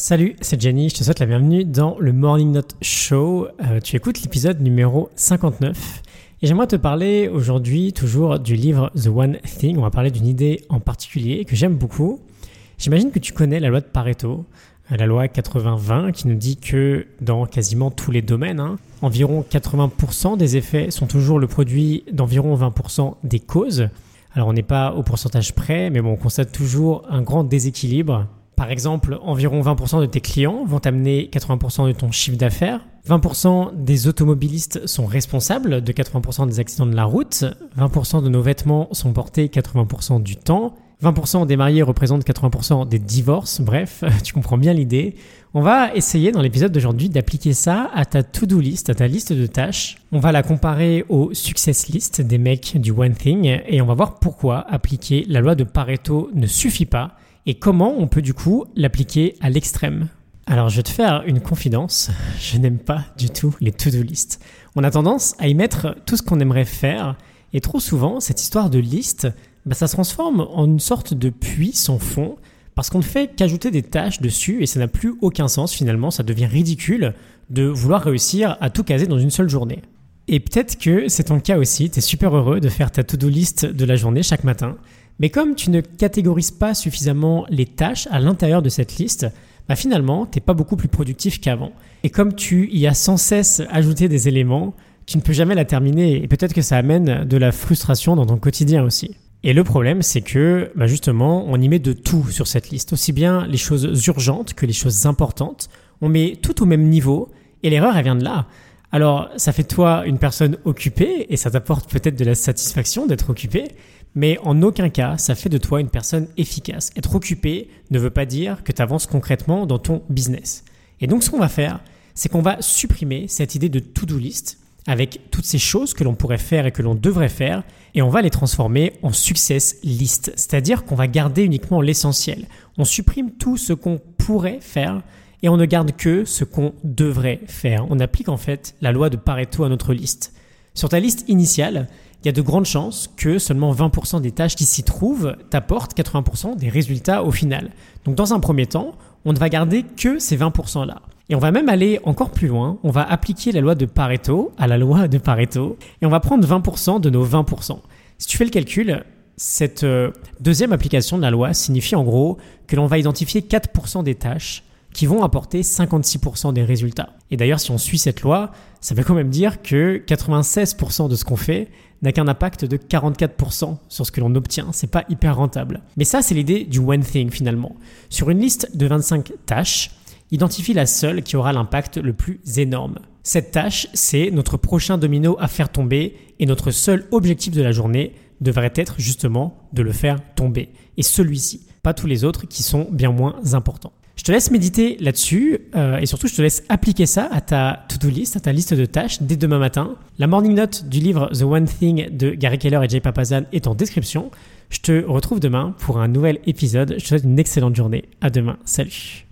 Salut, c'est Jenny, je te souhaite la bienvenue dans le Morning Note Show. Euh, tu écoutes l'épisode numéro 59 et j'aimerais te parler aujourd'hui toujours du livre The One Thing. On va parler d'une idée en particulier que j'aime beaucoup. J'imagine que tu connais la loi de Pareto, euh, la loi 80-20 qui nous dit que dans quasiment tous les domaines, hein, environ 80% des effets sont toujours le produit d'environ 20% des causes. Alors on n'est pas au pourcentage près, mais bon, on constate toujours un grand déséquilibre par exemple, environ 20% de tes clients vont t'amener 80% de ton chiffre d'affaires. 20% des automobilistes sont responsables de 80% des accidents de la route. 20% de nos vêtements sont portés 80% du temps. 20% des mariés représentent 80% des divorces. Bref, tu comprends bien l'idée. On va essayer dans l'épisode d'aujourd'hui d'appliquer ça à ta to-do list, à ta liste de tâches. On va la comparer au success list des mecs du One Thing et on va voir pourquoi appliquer la loi de Pareto ne suffit pas et comment on peut du coup l'appliquer à l'extrême? Alors je vais te faire une confidence, je n'aime pas du tout les to-do list. On a tendance à y mettre tout ce qu'on aimerait faire et trop souvent cette histoire de liste, bah, ça se transforme en une sorte de puits sans fond parce qu'on ne fait qu'ajouter des tâches dessus et ça n'a plus aucun sens finalement, ça devient ridicule de vouloir réussir à tout caser dans une seule journée. Et peut-être que c'est ton cas aussi, tu es super heureux de faire ta to-do list de la journée chaque matin, mais comme tu ne catégorises pas suffisamment les tâches à l'intérieur de cette liste, bah finalement, tu n'es pas beaucoup plus productif qu'avant. Et comme tu y as sans cesse ajouté des éléments, tu ne peux jamais la terminer et peut-être que ça amène de la frustration dans ton quotidien aussi. Et le problème, c'est que bah justement, on y met de tout sur cette liste, aussi bien les choses urgentes que les choses importantes. On met tout au même niveau et l'erreur, elle vient de là. Alors, ça fait toi une personne occupée et ça t'apporte peut-être de la satisfaction d'être occupé, mais en aucun cas, ça fait de toi une personne efficace. Être occupé ne veut pas dire que tu avances concrètement dans ton business. Et donc, ce qu'on va faire, c'est qu'on va supprimer cette idée de to-do list avec toutes ces choses que l'on pourrait faire et que l'on devrait faire, et on va les transformer en success list. C'est-à-dire qu'on va garder uniquement l'essentiel. On supprime tout ce qu'on pourrait faire et on ne garde que ce qu'on devrait faire. On applique en fait la loi de Pareto à notre liste. Sur ta liste initiale, il y a de grandes chances que seulement 20% des tâches qui s'y trouvent t'apportent 80% des résultats au final. Donc dans un premier temps, on ne va garder que ces 20%-là. Et on va même aller encore plus loin, on va appliquer la loi de Pareto à la loi de Pareto, et on va prendre 20% de nos 20%. Si tu fais le calcul, cette euh, deuxième application de la loi signifie en gros que l'on va identifier 4% des tâches qui vont apporter 56% des résultats. Et d'ailleurs, si on suit cette loi, ça veut quand même dire que 96% de ce qu'on fait n'a qu'un impact de 44% sur ce que l'on obtient. C'est pas hyper rentable. Mais ça, c'est l'idée du one thing finalement. Sur une liste de 25 tâches, identifie la seule qui aura l'impact le plus énorme. Cette tâche, c'est notre prochain domino à faire tomber et notre seul objectif de la journée devrait être justement de le faire tomber. Et celui-ci, pas tous les autres qui sont bien moins importants. Je te laisse méditer là-dessus euh, et surtout je te laisse appliquer ça à ta to-do list, à ta liste de tâches dès demain matin. La morning note du livre The One Thing de Gary Keller et Jay Papazan est en description. Je te retrouve demain pour un nouvel épisode. Je te souhaite une excellente journée. À demain. Salut.